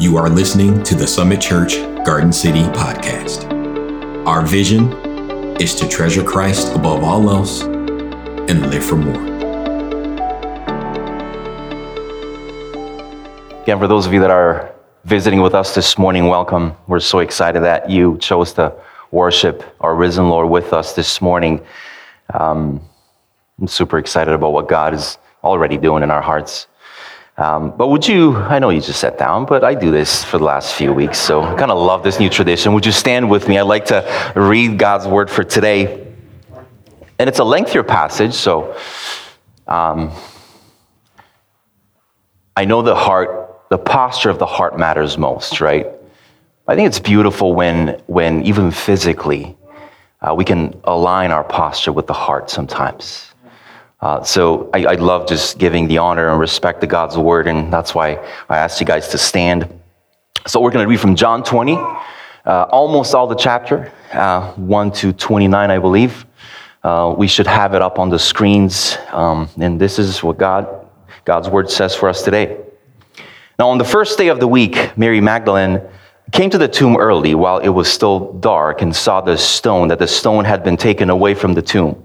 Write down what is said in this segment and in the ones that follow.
You are listening to the Summit Church Garden City podcast. Our vision is to treasure Christ above all else and live for more. Again, for those of you that are visiting with us this morning, welcome. We're so excited that you chose to worship our risen Lord with us this morning. Um, I'm super excited about what God is already doing in our hearts. Um, but would you, I know you just sat down, but I do this for the last few weeks, so I kind of love this new tradition. Would you stand with me? I'd like to read God's word for today. And it's a lengthier passage, so um, I know the heart, the posture of the heart matters most, right? I think it's beautiful when, when even physically, uh, we can align our posture with the heart sometimes. Uh, so I, I, love just giving the honor and respect to God's word, and that's why I asked you guys to stand. So we're going to read from John 20, uh, almost all the chapter, uh, 1 to 29, I believe. Uh, we should have it up on the screens, um, and this is what God, God's word says for us today. Now, on the first day of the week, Mary Magdalene came to the tomb early while it was still dark and saw the stone, that the stone had been taken away from the tomb.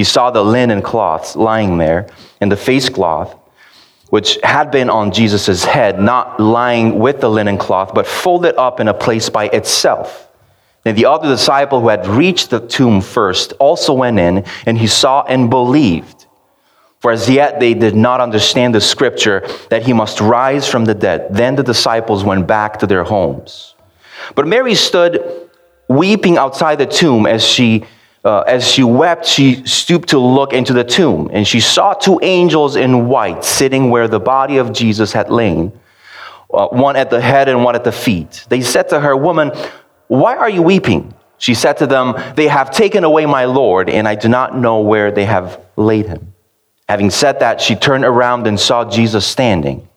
He saw the linen cloths lying there, and the face cloth, which had been on Jesus' head, not lying with the linen cloth, but folded up in a place by itself. And the other disciple who had reached the tomb first also went in, and he saw and believed. For as yet they did not understand the scripture that he must rise from the dead. Then the disciples went back to their homes. But Mary stood weeping outside the tomb as she uh, as she wept, she stooped to look into the tomb, and she saw two angels in white sitting where the body of Jesus had lain, uh, one at the head and one at the feet. They said to her, Woman, why are you weeping? She said to them, They have taken away my Lord, and I do not know where they have laid him. Having said that, she turned around and saw Jesus standing.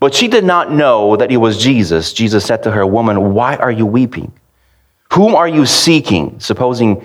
But she did not know that he was Jesus. Jesus said to her, Woman, why are you weeping? Whom are you seeking? Supposing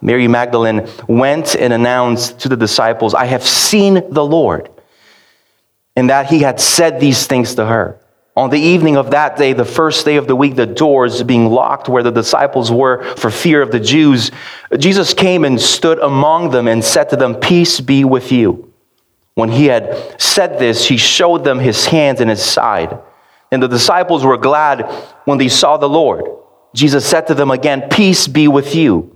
Mary Magdalene went and announced to the disciples, I have seen the Lord, and that he had said these things to her. On the evening of that day, the first day of the week, the doors being locked where the disciples were for fear of the Jews, Jesus came and stood among them and said to them, Peace be with you. When he had said this, he showed them his hands and his side. And the disciples were glad when they saw the Lord. Jesus said to them again, Peace be with you.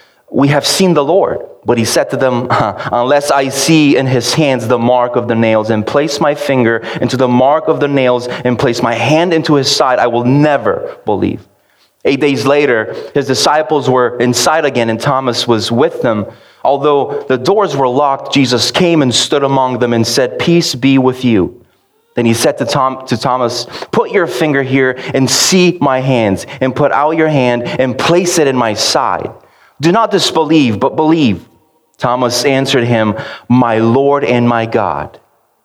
We have seen the Lord. But he said to them, Unless I see in his hands the mark of the nails, and place my finger into the mark of the nails, and place my hand into his side, I will never believe. Eight days later, his disciples were inside again, and Thomas was with them. Although the doors were locked, Jesus came and stood among them and said, Peace be with you. Then he said to, Tom, to Thomas, Put your finger here and see my hands, and put out your hand and place it in my side. Do not disbelieve, but believe. Thomas answered him, My Lord and my God.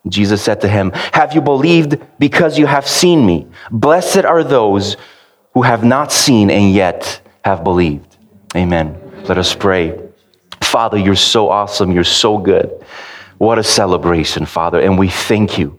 Jesus said to him, Have you believed because you have seen me? Blessed are those who have not seen and yet have believed. Amen. Let us pray. Father, you're so awesome. You're so good. What a celebration, Father. And we thank you.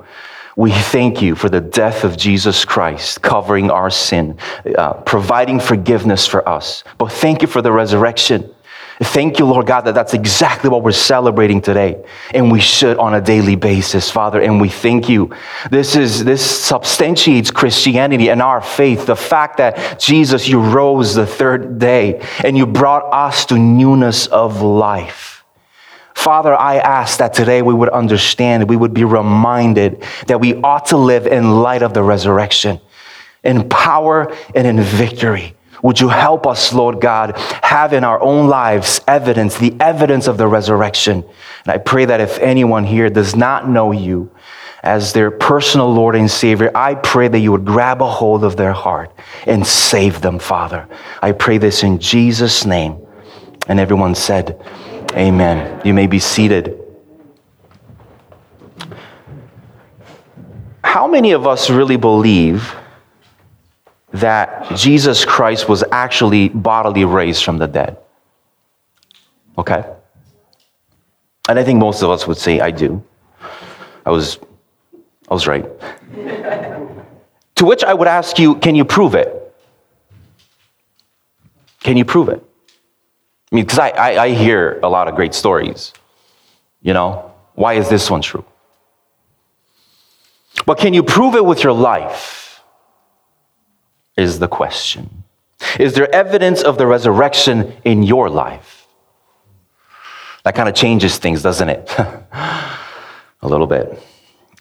We thank you for the death of Jesus Christ, covering our sin, uh, providing forgiveness for us. But thank you for the resurrection. Thank you, Lord God, that that's exactly what we're celebrating today. And we should on a daily basis, Father. And we thank you. This is, this substantiates Christianity and our faith. The fact that Jesus, you rose the third day and you brought us to newness of life. Father, I ask that today we would understand, we would be reminded that we ought to live in light of the resurrection, in power and in victory. Would you help us, Lord God, have in our own lives evidence, the evidence of the resurrection? And I pray that if anyone here does not know you as their personal Lord and Savior, I pray that you would grab a hold of their heart and save them, Father. I pray this in Jesus' name. And everyone said, Amen. You may be seated. How many of us really believe? that Jesus Christ was actually bodily raised from the dead. Okay? And I think most of us would say, I do. I was, I was right. to which I would ask you, can you prove it? Can you prove it? I mean, because I, I, I hear a lot of great stories. You know, why is this one true? But can you prove it with your life? is the question. Is there evidence of the resurrection in your life? That kind of changes things, doesn't it? A little bit.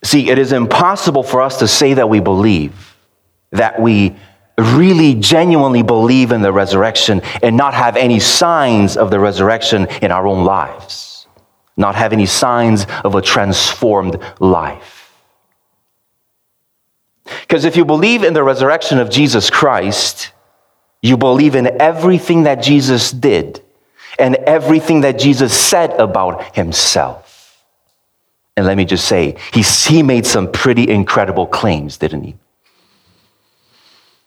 See, it is impossible for us to say that we believe, that we really genuinely believe in the resurrection and not have any signs of the resurrection in our own lives, not have any signs of a transformed life. Because if you believe in the resurrection of Jesus Christ, you believe in everything that Jesus did and everything that Jesus said about himself. And let me just say, he, he made some pretty incredible claims, didn't he?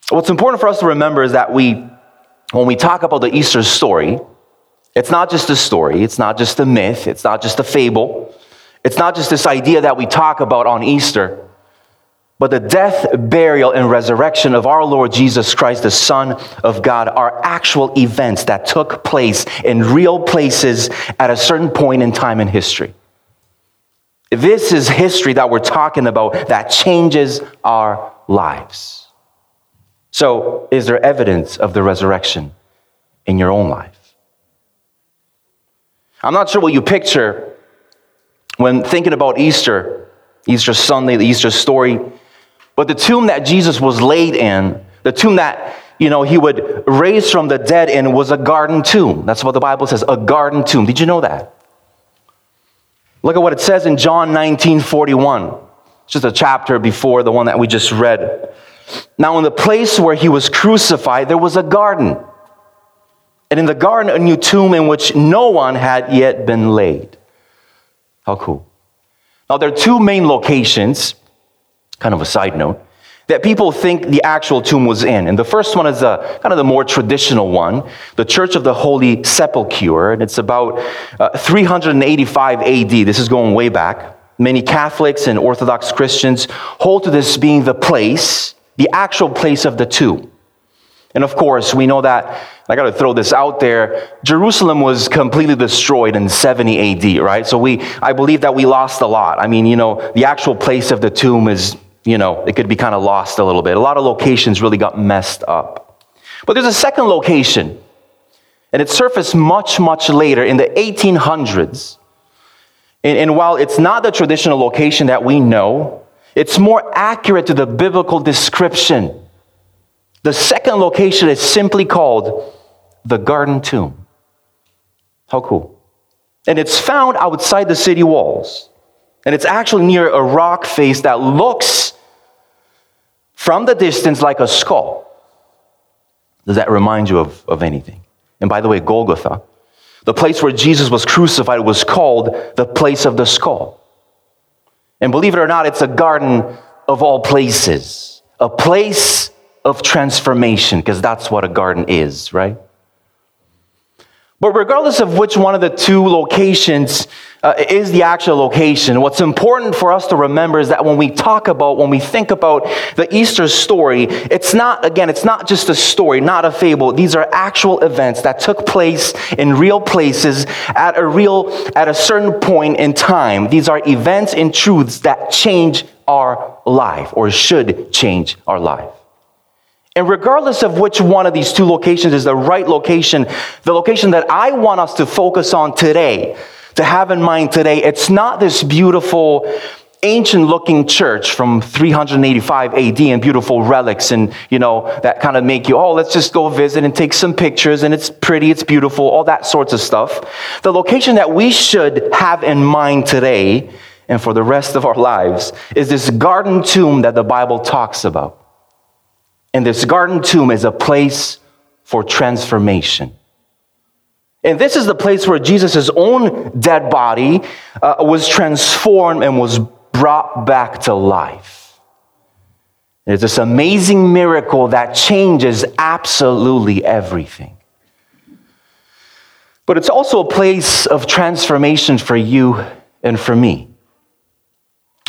What's important for us to remember is that we, when we talk about the Easter story, it's not just a story, it's not just a myth, it's not just a fable, it's not just this idea that we talk about on Easter. But the death, burial, and resurrection of our Lord Jesus Christ, the Son of God, are actual events that took place in real places at a certain point in time in history. This is history that we're talking about that changes our lives. So, is there evidence of the resurrection in your own life? I'm not sure what you picture when thinking about Easter, Easter Sunday, the Easter story. But the tomb that Jesus was laid in, the tomb that you know he would raise from the dead in was a garden tomb. That's what the Bible says, a garden tomb. Did you know that? Look at what it says in John 19 41. It's just a chapter before the one that we just read. Now, in the place where he was crucified, there was a garden. And in the garden, a new tomb in which no one had yet been laid. How cool. Now, there are two main locations kind of a side note, that people think the actual tomb was in. And the first one is a, kind of the more traditional one, the Church of the Holy Sepulchre, and it's about uh, 385 AD. This is going way back. Many Catholics and Orthodox Christians hold to this being the place, the actual place of the tomb. And of course, we know that, I got to throw this out there, Jerusalem was completely destroyed in 70 AD, right? So we, I believe that we lost a lot. I mean, you know, the actual place of the tomb is you know, it could be kind of lost a little bit. A lot of locations really got messed up. But there's a second location, and it surfaced much, much later in the 1800s. And, and while it's not the traditional location that we know, it's more accurate to the biblical description. The second location is simply called the Garden Tomb. How cool. And it's found outside the city walls. And it's actually near a rock face that looks from the distance like a skull. Does that remind you of, of anything? And by the way, Golgotha, the place where Jesus was crucified, was called the place of the skull. And believe it or not, it's a garden of all places, a place of transformation, because that's what a garden is, right? But regardless of which one of the two locations uh, is the actual location, what's important for us to remember is that when we talk about, when we think about the Easter story, it's not, again, it's not just a story, not a fable. These are actual events that took place in real places at a real, at a certain point in time. These are events and truths that change our life or should change our life. And regardless of which one of these two locations is the right location, the location that I want us to focus on today, to have in mind today, it's not this beautiful, ancient looking church from 385 AD and beautiful relics and, you know, that kind of make you, oh, let's just go visit and take some pictures and it's pretty, it's beautiful, all that sorts of stuff. The location that we should have in mind today and for the rest of our lives is this garden tomb that the Bible talks about. And this garden tomb is a place for transformation. And this is the place where Jesus' own dead body uh, was transformed and was brought back to life. It's this amazing miracle that changes absolutely everything. But it's also a place of transformation for you and for me.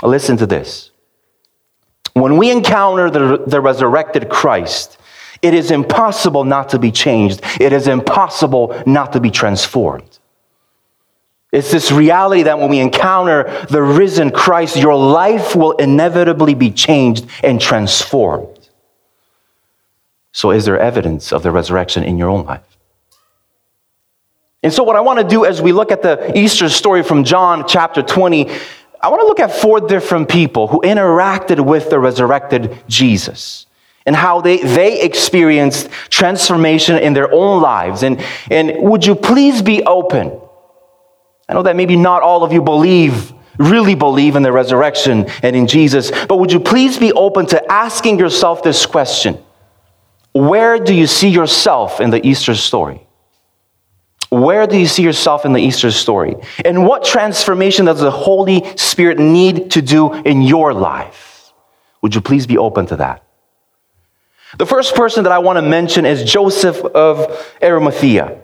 Listen to this. When we encounter the, the resurrected Christ, it is impossible not to be changed. It is impossible not to be transformed. It's this reality that when we encounter the risen Christ, your life will inevitably be changed and transformed. So, is there evidence of the resurrection in your own life? And so, what I want to do as we look at the Easter story from John chapter 20 I want to look at four different people who interacted with the resurrected Jesus and how they, they experienced transformation in their own lives. And, and would you please be open? I know that maybe not all of you believe, really believe in the resurrection and in Jesus, but would you please be open to asking yourself this question Where do you see yourself in the Easter story? Where do you see yourself in the Easter story? And what transformation does the Holy Spirit need to do in your life? Would you please be open to that? The first person that I want to mention is Joseph of Arimathea.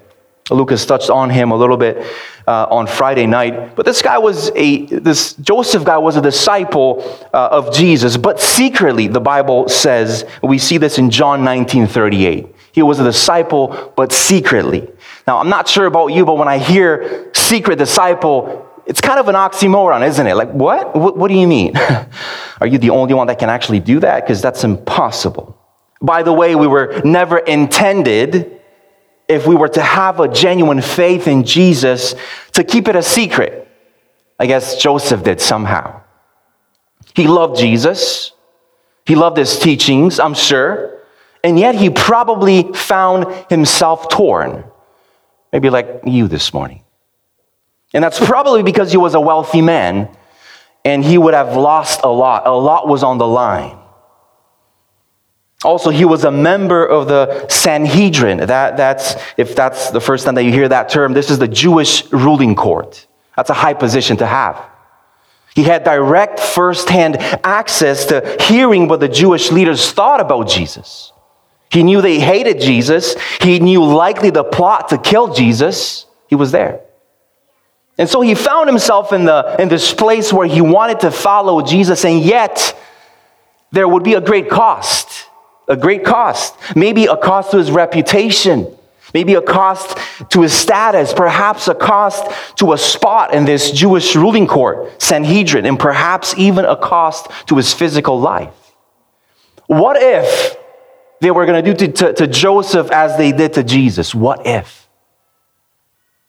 Lucas touched on him a little bit uh, on Friday night, but this guy was a this Joseph guy was a disciple uh, of Jesus, but secretly, the Bible says we see this in John 19 38. He was a disciple, but secretly. Now, I'm not sure about you, but when I hear secret disciple, it's kind of an oxymoron, isn't it? Like, what? What, what do you mean? Are you the only one that can actually do that? Because that's impossible. By the way, we were never intended, if we were to have a genuine faith in Jesus, to keep it a secret. I guess Joseph did somehow. He loved Jesus. He loved his teachings, I'm sure. And yet he probably found himself torn Maybe like you this morning. And that's probably because he was a wealthy man and he would have lost a lot. A lot was on the line. Also, he was a member of the Sanhedrin. That, that's, if that's the first time that you hear that term, this is the Jewish ruling court. That's a high position to have. He had direct firsthand access to hearing what the Jewish leaders thought about Jesus. He knew they hated Jesus. He knew likely the plot to kill Jesus. He was there. And so he found himself in, the, in this place where he wanted to follow Jesus, and yet there would be a great cost. A great cost. Maybe a cost to his reputation. Maybe a cost to his status. Perhaps a cost to a spot in this Jewish ruling court, Sanhedrin, and perhaps even a cost to his physical life. What if they were going to do to, to Joseph as they did to Jesus. What if?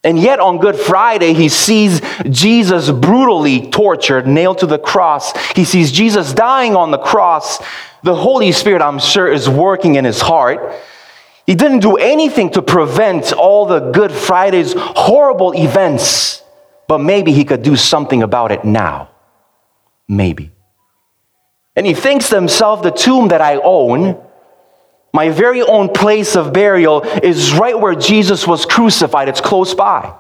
And yet on Good Friday, he sees Jesus brutally tortured, nailed to the cross. He sees Jesus dying on the cross. The Holy Spirit, I'm sure, is working in his heart. He didn't do anything to prevent all the Good Friday's horrible events, but maybe he could do something about it now. Maybe. And he thinks to himself, the tomb that I own, my very own place of burial is right where Jesus was crucified, it's close by.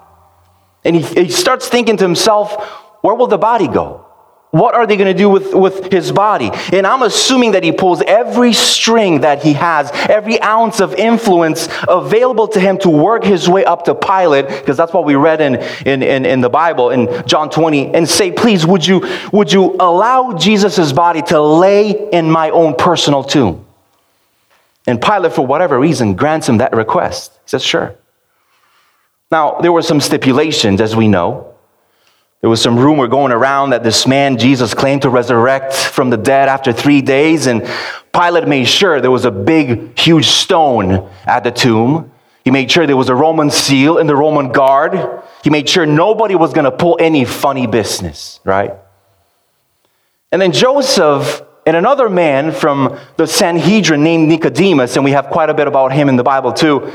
And he, he starts thinking to himself, where will the body go? What are they going to do with, with his body? And I'm assuming that he pulls every string that he has, every ounce of influence available to him to work his way up to Pilate, because that's what we read in, in, in, in, the Bible in John 20, and say, please, would you, would you allow Jesus' body to lay in my own personal tomb? And Pilate, for whatever reason, grants him that request. He says, sure. Now, there were some stipulations, as we know. There was some rumor going around that this man, Jesus, claimed to resurrect from the dead after three days, and Pilate made sure there was a big, huge stone at the tomb. He made sure there was a Roman seal in the Roman guard. He made sure nobody was going to pull any funny business, right? And then Joseph and another man from the Sanhedrin named Nicodemus, and we have quite a bit about him in the Bible too,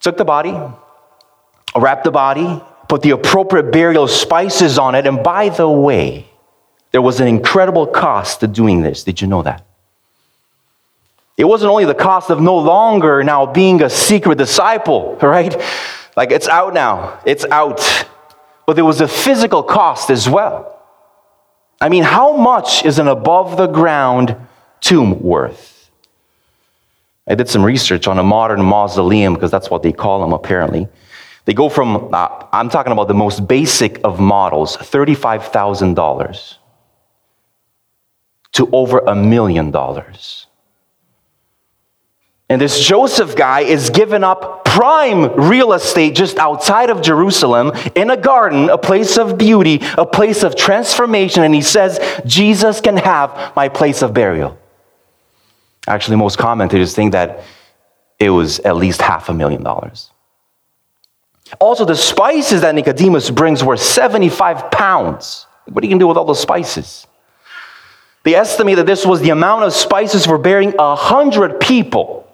took the body, wrapped the body, put the appropriate burial spices on it. And by the way, there was an incredible cost to doing this. Did you know that? It wasn't only the cost of no longer now being a secret disciple, right? Like it's out now, it's out. But there was a physical cost as well. I mean, how much is an above the ground tomb worth? I did some research on a modern mausoleum because that's what they call them apparently. They go from, uh, I'm talking about the most basic of models, $35,000 to over a million dollars. And this Joseph guy is giving up prime real estate just outside of Jerusalem in a garden, a place of beauty, a place of transformation. And he says, Jesus can have my place of burial. Actually, most commentators think that it was at least half a million dollars. Also, the spices that Nicodemus brings were 75 pounds. What are you going to do with all those spices? They estimate that this was the amount of spices for burying a hundred people.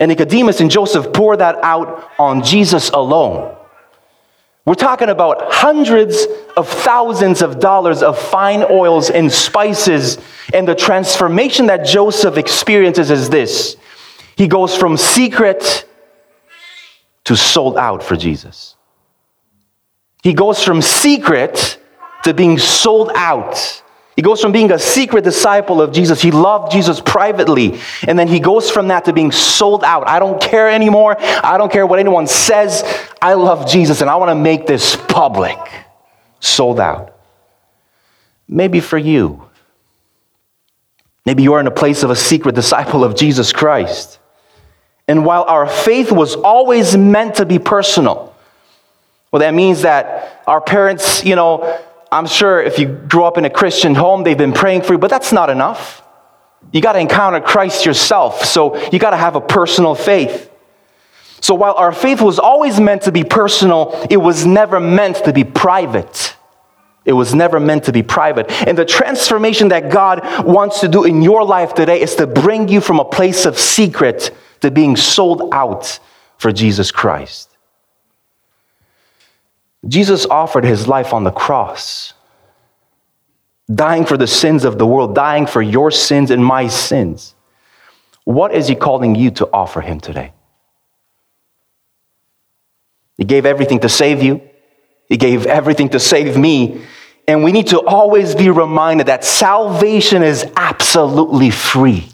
And Nicodemus and Joseph pour that out on Jesus alone. We're talking about hundreds of thousands of dollars of fine oils and spices. And the transformation that Joseph experiences is this he goes from secret to sold out for Jesus. He goes from secret to being sold out. He goes from being a secret disciple of Jesus. He loved Jesus privately. And then he goes from that to being sold out. I don't care anymore. I don't care what anyone says. I love Jesus and I want to make this public. Sold out. Maybe for you. Maybe you're in a place of a secret disciple of Jesus Christ. And while our faith was always meant to be personal, well, that means that our parents, you know, I'm sure if you grew up in a Christian home, they've been praying for you, but that's not enough. You got to encounter Christ yourself. So you got to have a personal faith. So while our faith was always meant to be personal, it was never meant to be private. It was never meant to be private. And the transformation that God wants to do in your life today is to bring you from a place of secret to being sold out for Jesus Christ. Jesus offered his life on the cross, dying for the sins of the world, dying for your sins and my sins. What is he calling you to offer him today? He gave everything to save you. He gave everything to save me. And we need to always be reminded that salvation is absolutely free.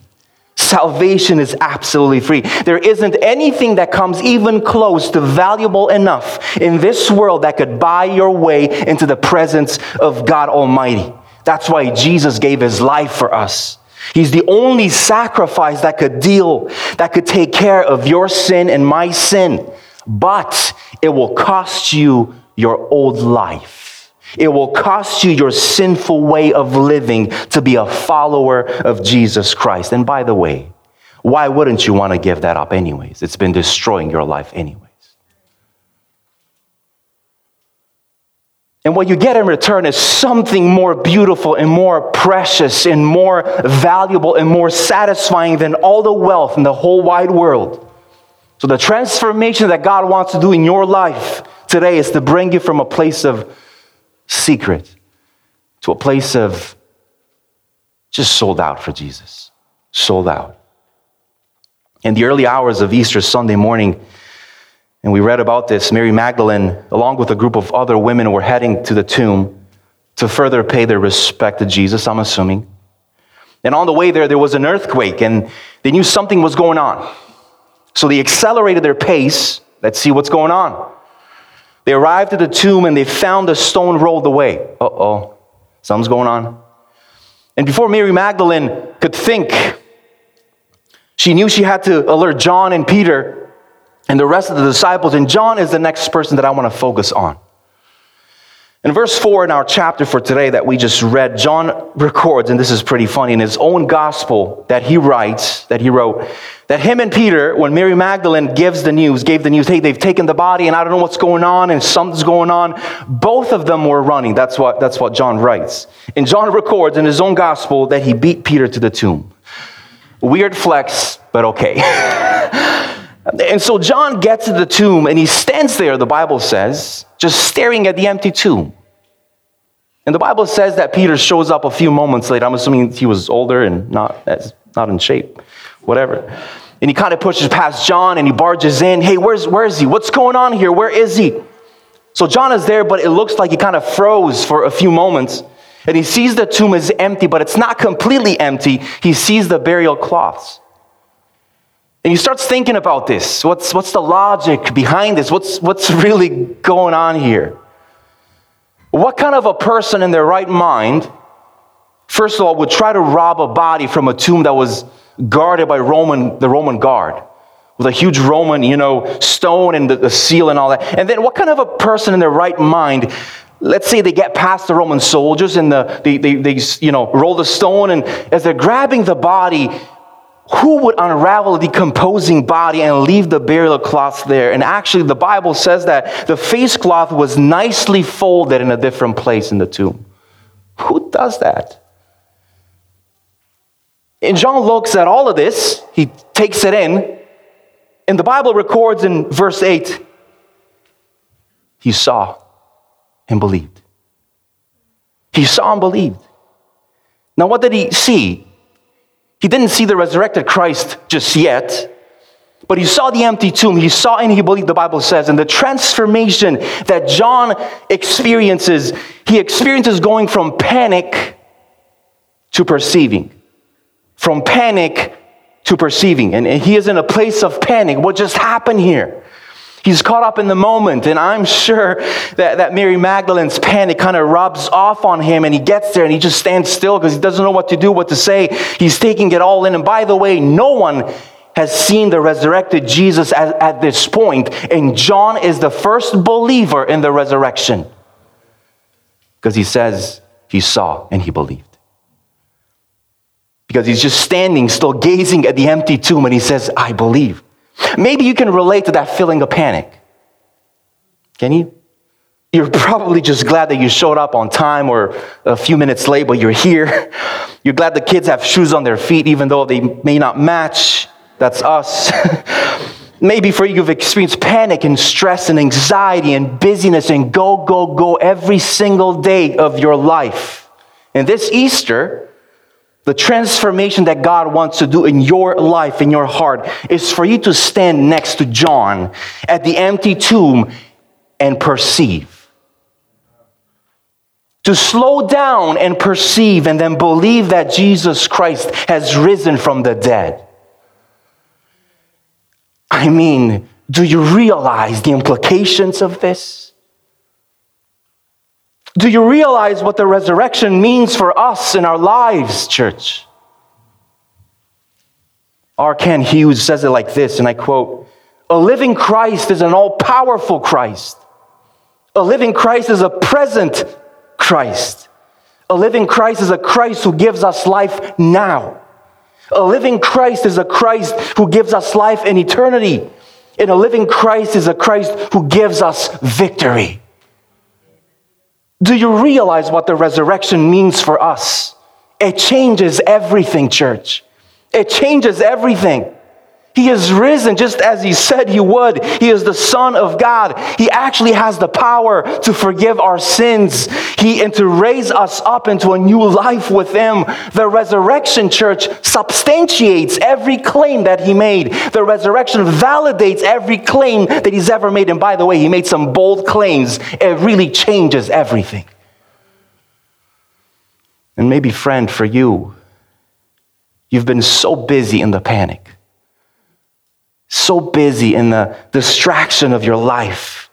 Salvation is absolutely free. There isn't anything that comes even close to valuable enough in this world that could buy your way into the presence of God Almighty. That's why Jesus gave his life for us. He's the only sacrifice that could deal, that could take care of your sin and my sin. But it will cost you your old life. It will cost you your sinful way of living to be a follower of Jesus Christ. And by the way, why wouldn't you want to give that up anyways? It's been destroying your life anyways. And what you get in return is something more beautiful and more precious and more valuable and more satisfying than all the wealth in the whole wide world. So, the transformation that God wants to do in your life today is to bring you from a place of secret to a place of just sold out for Jesus. Sold out. In the early hours of Easter Sunday morning, and we read about this, Mary Magdalene, along with a group of other women, were heading to the tomb to further pay their respect to Jesus, I'm assuming. And on the way there, there was an earthquake, and they knew something was going on. So they accelerated their pace. Let's see what's going on. They arrived at the tomb and they found the stone rolled away. Uh oh, something's going on. And before Mary Magdalene could think, she knew she had to alert John and Peter and the rest of the disciples. And John is the next person that I want to focus on. In verse 4 in our chapter for today that we just read, John records, and this is pretty funny, in his own gospel that he writes, that he wrote, that him and Peter, when Mary Magdalene gives the news, gave the news, hey, they've taken the body and I don't know what's going on and something's going on, both of them were running. That's what, that's what John writes. And John records in his own gospel that he beat Peter to the tomb. Weird flex, but okay. and so John gets to the tomb and he stands there, the Bible says, just staring at the empty tomb. And the Bible says that Peter shows up a few moments later. I'm assuming he was older and not, not in shape, whatever. And he kind of pushes past John and he barges in. Hey, where's, where is he? What's going on here? Where is he? So John is there, but it looks like he kind of froze for a few moments. And he sees the tomb is empty, but it's not completely empty. He sees the burial cloths. And he starts thinking about this. What's, what's the logic behind this? What's, what's really going on here? What kind of a person in their right mind, first of all, would try to rob a body from a tomb that was guarded by Roman, the Roman guard? With a huge Roman, you know, stone and the, the seal and all that. And then what kind of a person in their right mind let's say they get past the roman soldiers and the, they, they, they you know roll the stone and as they're grabbing the body who would unravel a decomposing body and leave the burial cloth there? And actually, the Bible says that the face cloth was nicely folded in a different place in the tomb. Who does that? And John looks at all of this, he takes it in, and the Bible records in verse 8 he saw and believed. He saw and believed. Now, what did he see? He didn't see the resurrected Christ just yet, but he saw the empty tomb. He saw and he believed, the Bible says. And the transformation that John experiences, he experiences going from panic to perceiving. From panic to perceiving. And he is in a place of panic. What just happened here? He's caught up in the moment, and I'm sure that, that Mary Magdalene's panic kind of rubs off on him, and he gets there and he just stands still because he doesn't know what to do, what to say. He's taking it all in. And by the way, no one has seen the resurrected Jesus at, at this point, and John is the first believer in the resurrection because he says he saw and he believed. Because he's just standing, still gazing at the empty tomb, and he says, I believe. Maybe you can relate to that feeling of panic. Can you? You're probably just glad that you showed up on time or a few minutes late, but you're here. You're glad the kids have shoes on their feet, even though they may not match. That's us. Maybe for you, you've experienced panic and stress and anxiety and busyness and go, go, go every single day of your life. And this Easter, the transformation that God wants to do in your life, in your heart, is for you to stand next to John at the empty tomb and perceive. To slow down and perceive and then believe that Jesus Christ has risen from the dead. I mean, do you realize the implications of this? Do you realize what the resurrection means for us in our lives, church? R. Kent Hughes says it like this, and I quote A living Christ is an all powerful Christ. A living Christ is a present Christ. A living Christ is a Christ who gives us life now. A living Christ is a Christ who gives us life in eternity. And a living Christ is a Christ who gives us victory. Do you realize what the resurrection means for us? It changes everything, church. It changes everything. He is risen just as he said he would. He is the Son of God. He actually has the power to forgive our sins. He and to raise us up into a new life with him. The resurrection church substantiates every claim that he made. The resurrection validates every claim that he's ever made. And by the way, he made some bold claims. It really changes everything. And maybe, friend, for you, you've been so busy in the panic, so busy in the distraction of your life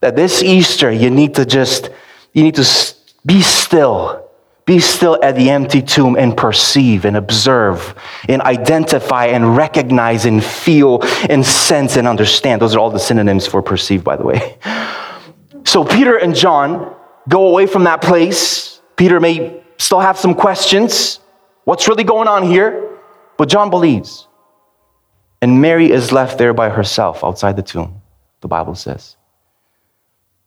that this Easter you need to just, you need to be still be still at the empty tomb and perceive and observe and identify and recognize and feel and sense and understand. Those are all the synonyms for perceive, by the way. So Peter and John go away from that place. Peter may still have some questions. What's really going on here? But John believes. And Mary is left there by herself outside the tomb, the Bible says.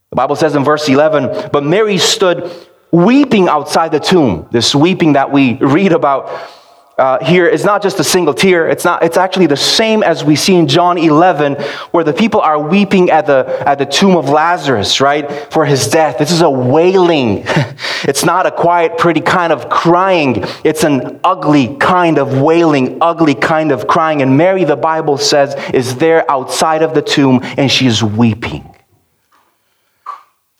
The Bible says in verse 11, but Mary stood weeping outside the tomb. This weeping that we read about uh, here is not just a single tear. It's not. It's actually the same as we see in John 11, where the people are weeping at the at the tomb of Lazarus, right, for his death. This is a wailing. it's not a quiet, pretty kind of crying. It's an ugly kind of wailing, ugly kind of crying. And Mary, the Bible says, is there outside of the tomb, and she is weeping.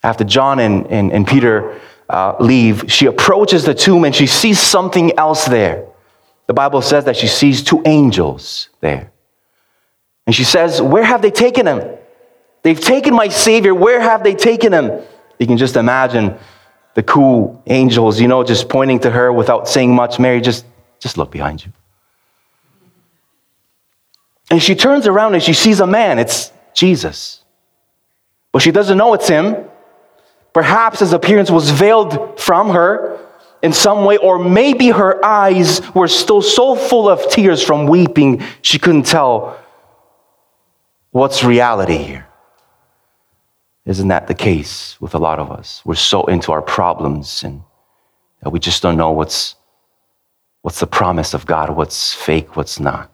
After John and, and, and Peter uh, leave, she approaches the tomb and she sees something else there. The Bible says that she sees two angels there. And she says, Where have they taken him? They've taken my Savior. Where have they taken him? You can just imagine the cool angels, you know, just pointing to her without saying much. Mary, just, just look behind you. And she turns around and she sees a man. It's Jesus. But she doesn't know it's him. Perhaps his appearance was veiled from her in some way, or maybe her eyes were still so full of tears from weeping, she couldn't tell what's reality here. Isn't that the case with a lot of us? We're so into our problems and that we just don't know what's, what's the promise of God, what's fake, what's not.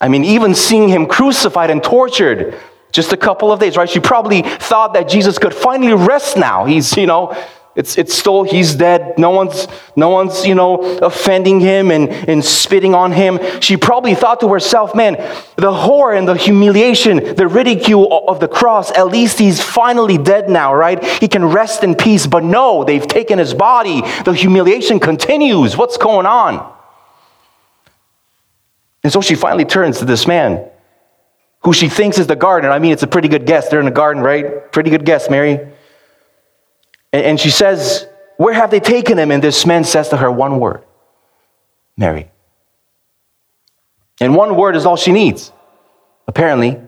I mean, even seeing him crucified and tortured just a couple of days, right? She probably thought that Jesus could finally rest now. He's, you know, it's, it's still, he's dead. No one's, no one's, you know, offending him and, and spitting on him. She probably thought to herself, man, the horror and the humiliation, the ridicule of the cross, at least he's finally dead now, right? He can rest in peace. But no, they've taken his body. The humiliation continues. What's going on? And so she finally turns to this man who she thinks is the gardener. I mean, it's a pretty good guess. They're in the garden, right? Pretty good guess, Mary. And she says, Where have they taken him? And this man says to her one word Mary. And one word is all she needs, apparently.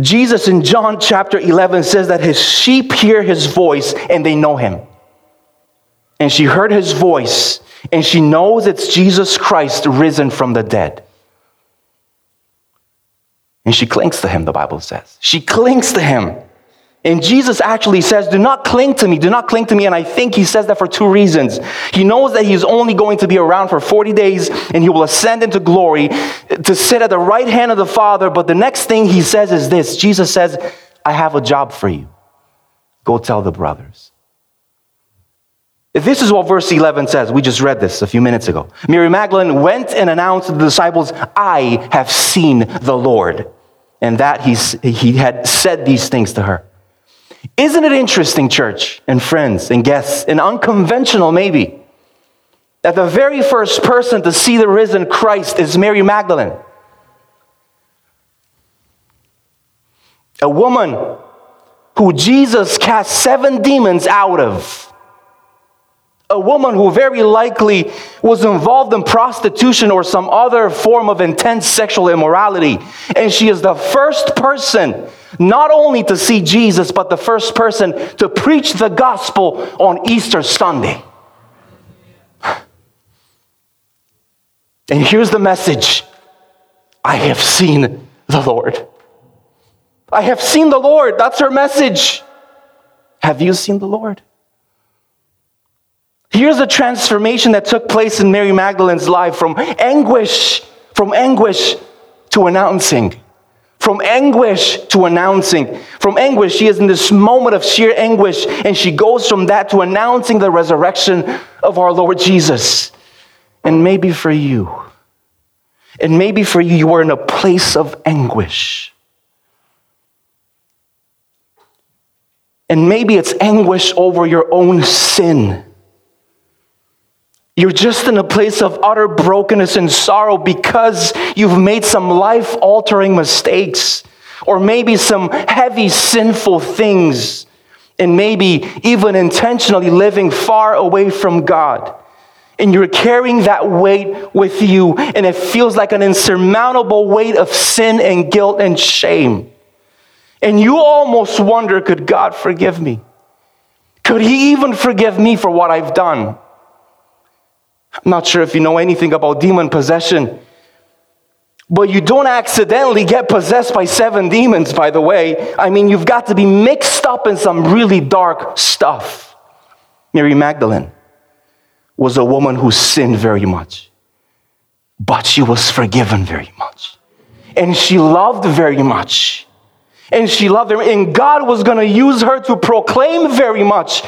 Jesus in John chapter 11 says that his sheep hear his voice and they know him. And she heard his voice and she knows it's Jesus Christ risen from the dead. And she clings to him, the Bible says. She clings to him. And Jesus actually says, Do not cling to me, do not cling to me. And I think he says that for two reasons. He knows that he's only going to be around for 40 days and he will ascend into glory to sit at the right hand of the Father. But the next thing he says is this Jesus says, I have a job for you. Go tell the brothers. This is what verse 11 says, we just read this a few minutes ago. Mary Magdalene went and announced to the disciples, I have seen the Lord. And that he's, he had said these things to her. Isn't it interesting, church and friends and guests, and unconventional maybe, that the very first person to see the risen Christ is Mary Magdalene? A woman who Jesus cast seven demons out of a woman who very likely was involved in prostitution or some other form of intense sexual immorality. And she is the first person not only to see Jesus, but the first person to preach the gospel on Easter Sunday. And here's the message I have seen the Lord. I have seen the Lord. That's her message. Have you seen the Lord? Here's a transformation that took place in Mary Magdalene's life from anguish, from anguish to announcing. From anguish to announcing. From anguish, she is in this moment of sheer anguish, and she goes from that to announcing the resurrection of our Lord Jesus. And maybe for you, and maybe for you, you are in a place of anguish. And maybe it's anguish over your own sin You're just in a place of utter brokenness and sorrow because you've made some life altering mistakes, or maybe some heavy sinful things, and maybe even intentionally living far away from God. And you're carrying that weight with you, and it feels like an insurmountable weight of sin and guilt and shame. And you almost wonder could God forgive me? Could He even forgive me for what I've done? I'm not sure if you know anything about demon possession, but you don't accidentally get possessed by seven demons, by the way. I mean, you've got to be mixed up in some really dark stuff. Mary Magdalene was a woman who sinned very much, but she was forgiven very much. And she loved very much. And she loved her. And God was going to use her to proclaim very much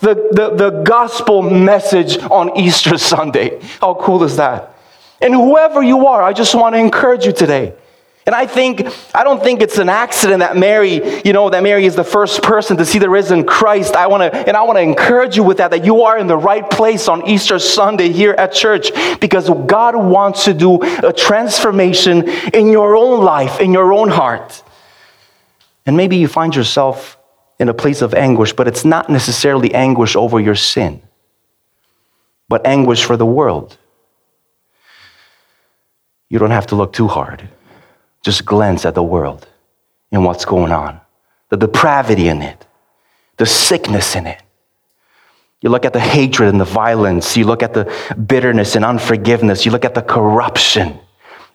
the, the, the gospel message on Easter Sunday. How cool is that? And whoever you are, I just want to encourage you today. And I think, I don't think it's an accident that Mary, you know, that Mary is the first person to see the risen Christ. I want to, and I want to encourage you with that, that you are in the right place on Easter Sunday here at church because God wants to do a transformation in your own life, in your own heart. And maybe you find yourself in a place of anguish, but it's not necessarily anguish over your sin, but anguish for the world. You don't have to look too hard. Just glance at the world and what's going on, the depravity in it, the sickness in it. You look at the hatred and the violence, you look at the bitterness and unforgiveness, you look at the corruption,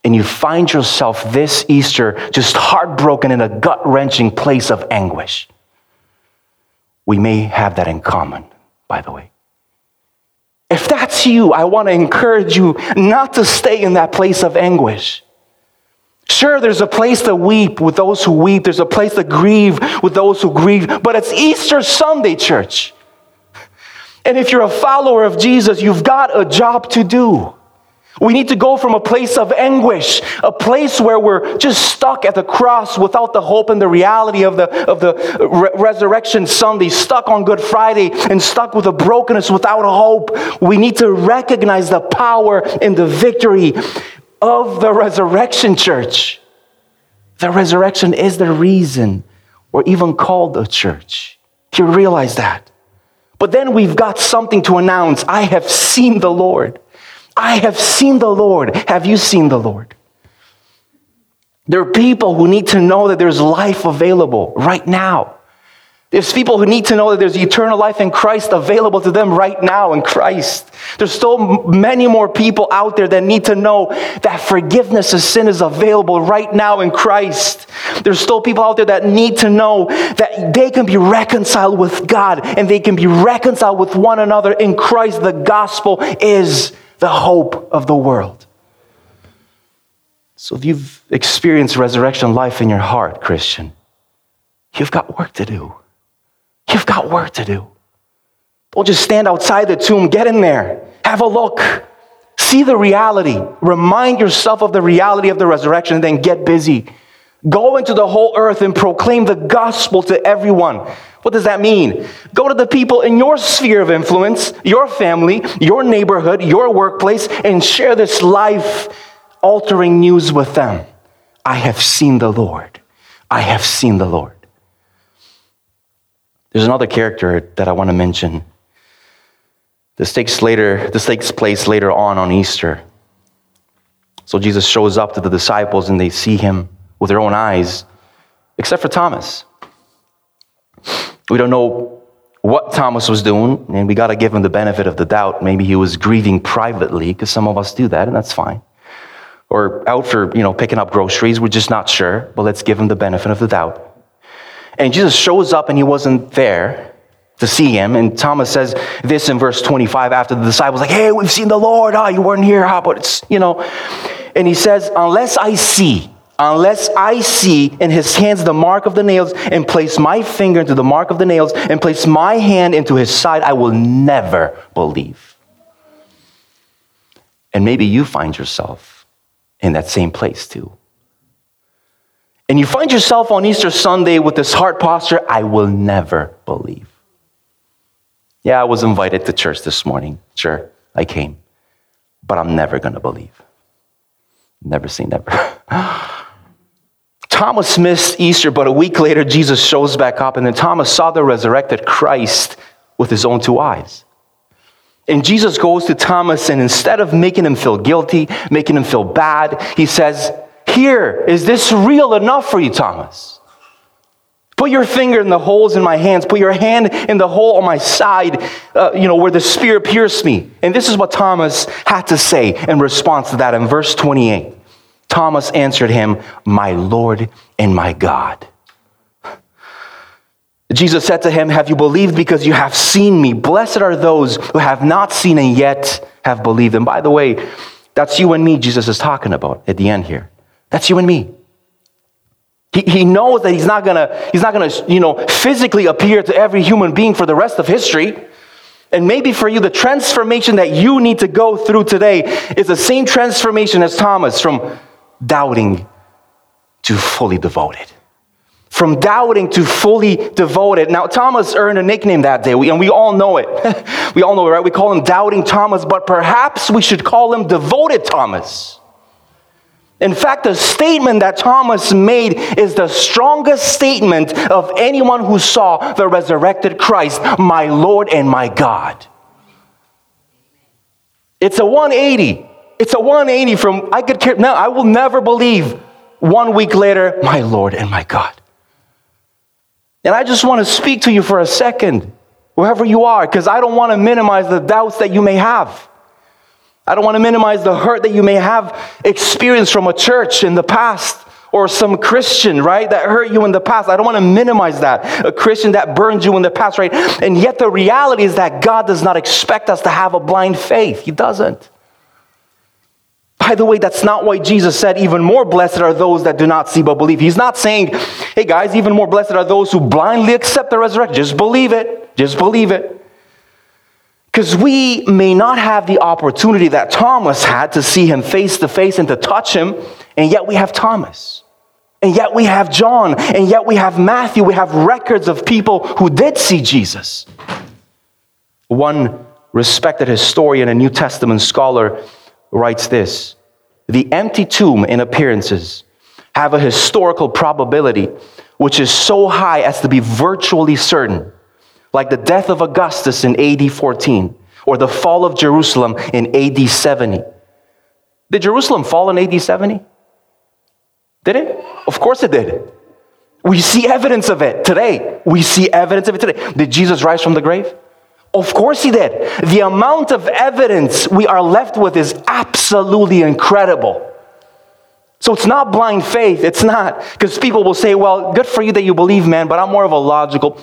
and you find yourself this Easter just heartbroken in a gut wrenching place of anguish. We may have that in common, by the way. If that's you, I want to encourage you not to stay in that place of anguish. Sure, there's a place to weep with those who weep, there's a place to grieve with those who grieve, but it's Easter Sunday, church. And if you're a follower of Jesus, you've got a job to do. We need to go from a place of anguish, a place where we're just stuck at the cross without the hope and the reality of the, of the re- resurrection Sunday, stuck on Good Friday and stuck with a brokenness without hope. We need to recognize the power and the victory of the resurrection church. The resurrection is the reason we're even called a church. Do you realize that? But then we've got something to announce. I have seen the Lord. I have seen the Lord. Have you seen the Lord? There are people who need to know that there's life available right now. There's people who need to know that there's eternal life in Christ available to them right now in Christ. There's still many more people out there that need to know that forgiveness of sin is available right now in Christ. There's still people out there that need to know that they can be reconciled with God and they can be reconciled with one another in Christ. The gospel is the hope of the world. So if you've experienced resurrection life in your heart, Christian, you've got work to do. You've got work to do. Don't just stand outside the tomb, get in there, have a look, see the reality, remind yourself of the reality of the resurrection, and then get busy. Go into the whole earth and proclaim the gospel to everyone. What does that mean? Go to the people in your sphere of influence, your family, your neighborhood, your workplace, and share this life altering news with them. I have seen the Lord. I have seen the Lord. There's another character that I want to mention. This takes later, this takes place later on on Easter. So Jesus shows up to the disciples and they see him with their own eyes, except for Thomas. We don't know what Thomas was doing, and we got to give him the benefit of the doubt. Maybe he was grieving privately, because some of us do that, and that's fine. Or out for, you know, picking up groceries. We're just not sure, but let's give him the benefit of the doubt. And Jesus shows up and he wasn't there to see him. And Thomas says this in verse 25 after the disciples, like, hey, we've seen the Lord. Ah, oh, you weren't here. How about it's, you know? And he says, unless I see, unless I see in his hands the mark of the nails and place my finger into the mark of the nails and place my hand into his side, I will never believe. And maybe you find yourself in that same place too and you find yourself on Easter Sunday with this heart posture, I will never believe. Yeah, I was invited to church this morning. Sure, I came. but I'm never going to believe. Never say never. Thomas missed Easter, but a week later, Jesus shows back up, and then Thomas saw the resurrected Christ with his own two eyes. And Jesus goes to Thomas, and instead of making him feel guilty, making him feel bad, he says, Here, is this real enough for you, Thomas? Put your finger in the holes in my hands. Put your hand in the hole on my side, uh, you know, where the spear pierced me. And this is what Thomas had to say in response to that in verse 28. Thomas answered him, My Lord and my God. Jesus said to him, Have you believed because you have seen me? Blessed are those who have not seen and yet have believed. And by the way, that's you and me, Jesus is talking about at the end here. That's you and me. He, he knows that he's not gonna, he's not gonna, you know, physically appear to every human being for the rest of history. And maybe for you, the transformation that you need to go through today is the same transformation as Thomas from doubting to fully devoted. From doubting to fully devoted. Now, Thomas earned a nickname that day, and we all know it. we all know it, right? We call him Doubting Thomas, but perhaps we should call him Devoted Thomas. In fact, the statement that Thomas made is the strongest statement of anyone who saw the resurrected Christ, my Lord and my God. It's a 180. It's a 180 from I could care. Now, I will never believe one week later, my Lord and my God. And I just want to speak to you for a second, wherever you are, because I don't want to minimize the doubts that you may have. I don't want to minimize the hurt that you may have experienced from a church in the past or some Christian, right, that hurt you in the past. I don't want to minimize that. A Christian that burned you in the past, right? And yet the reality is that God does not expect us to have a blind faith. He doesn't. By the way, that's not why Jesus said, even more blessed are those that do not see but believe. He's not saying, hey guys, even more blessed are those who blindly accept the resurrection. Just believe it. Just believe it. Because we may not have the opportunity that Thomas had to see him face to face and to touch him, and yet we have Thomas. And yet we have John, and yet we have Matthew. We have records of people who did see Jesus. One respected historian and New Testament scholar writes this The empty tomb in appearances have a historical probability which is so high as to be virtually certain like the death of Augustus in AD 14 or the fall of Jerusalem in AD 70. Did Jerusalem fall in AD 70? Did it? Of course it did. We see evidence of it today. We see evidence of it today. Did Jesus rise from the grave? Of course he did. The amount of evidence we are left with is absolutely incredible. So it's not blind faith. It's not. Because people will say, well, good for you that you believe, man, but I'm more of a logical.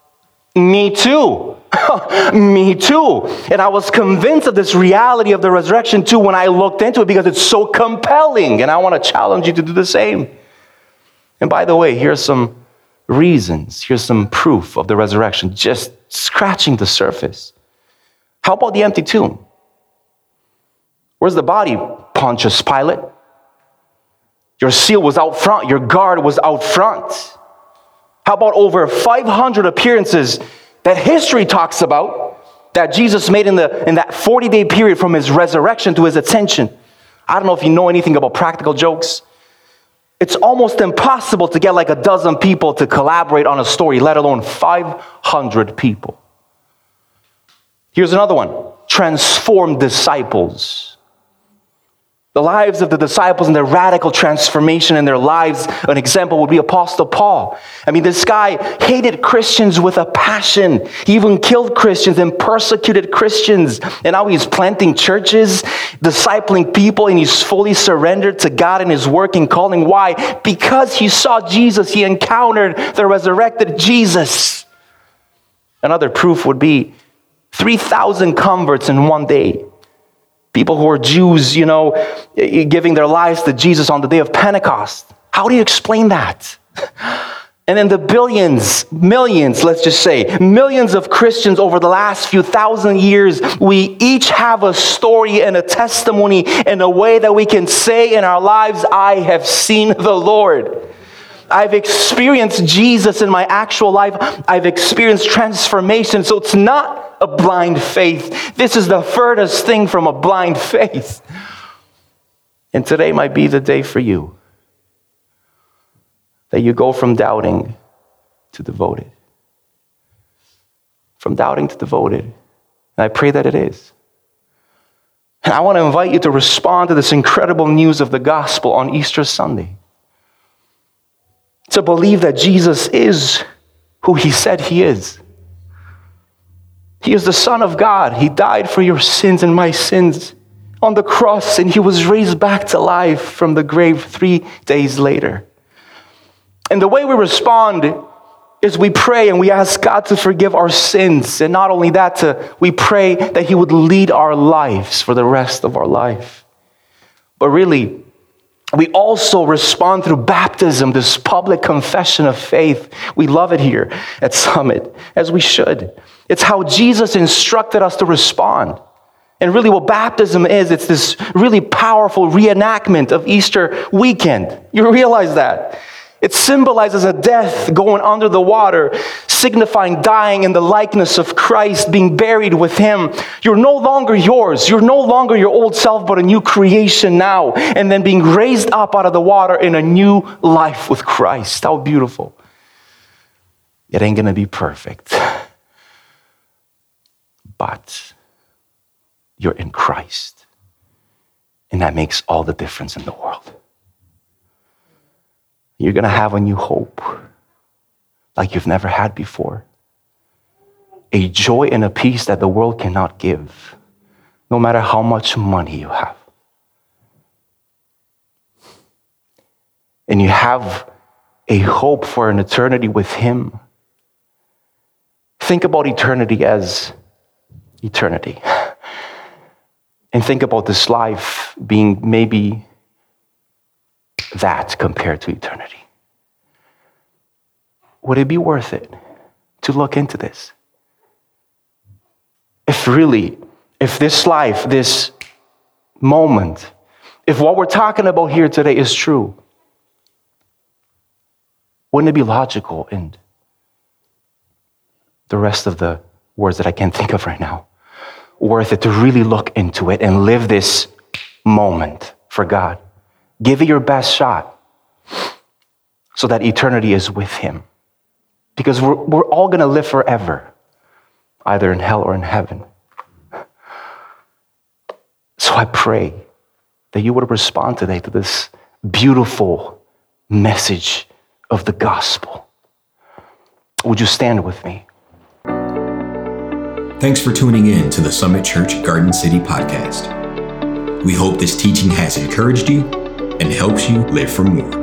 Me too. Me too. And I was convinced of this reality of the resurrection too when I looked into it because it's so compelling. And I want to challenge you to do the same. And by the way, here's some reasons, here's some proof of the resurrection, just scratching the surface. How about the empty tomb? Where's the body, Pontius Pilate? Your seal was out front, your guard was out front. How about over 500 appearances that history talks about that Jesus made in, the, in that 40 day period from his resurrection to his ascension? I don't know if you know anything about practical jokes. It's almost impossible to get like a dozen people to collaborate on a story, let alone 500 people. Here's another one transformed disciples. The lives of the disciples and their radical transformation in their lives, an example would be Apostle Paul. I mean, this guy hated Christians with a passion. He even killed Christians and persecuted Christians. And now he's planting churches, discipling people, and he's fully surrendered to God and his work and calling. Why? Because he saw Jesus, he encountered the resurrected Jesus. Another proof would be 3,000 converts in one day. People who are Jews, you know, eh, giving their lives to Jesus on the day of Pentecost. How do you explain that? And then the billions, millions, let's just say, millions of Christians over the last few thousand years, we each have a story and a testimony in a way that we can say in our lives, I have seen the Lord. I've experienced Jesus in my actual life. I've experienced transformation. So it's not a blind faith. This is the furthest thing from a blind faith. And today might be the day for you that you go from doubting to devoted. From doubting to devoted. And I pray that it is. And I want to invite you to respond to this incredible news of the gospel on Easter Sunday. To believe that Jesus is who he said he is. He is the Son of God. He died for your sins and my sins on the cross, and he was raised back to life from the grave three days later. And the way we respond is we pray and we ask God to forgive our sins. And not only that, to, we pray that He would lead our lives for the rest of our life. But really, we also respond through baptism, this public confession of faith. We love it here at Summit, as we should. It's how Jesus instructed us to respond. And really, what baptism is, it's this really powerful reenactment of Easter weekend. You realize that? It symbolizes a death going under the water, signifying dying in the likeness of Christ, being buried with Him. You're no longer yours. You're no longer your old self, but a new creation now. And then being raised up out of the water in a new life with Christ. How beautiful. It ain't going to be perfect. But you're in Christ. And that makes all the difference in the world. You're going to have a new hope like you've never had before. A joy and a peace that the world cannot give, no matter how much money you have. And you have a hope for an eternity with Him. Think about eternity as eternity. And think about this life being maybe that compared to eternity? Would it be worth it to look into this? If really, if this life, this moment, if what we're talking about here today is true, wouldn't it be logical and the rest of the words that I can't think of right now, worth it to really look into it and live this moment for God? Give it your best shot so that eternity is with Him. Because we're, we're all going to live forever, either in hell or in heaven. So I pray that you would respond today to this beautiful message of the gospel. Would you stand with me? Thanks for tuning in to the Summit Church Garden City podcast. We hope this teaching has encouraged you and helps you live for more.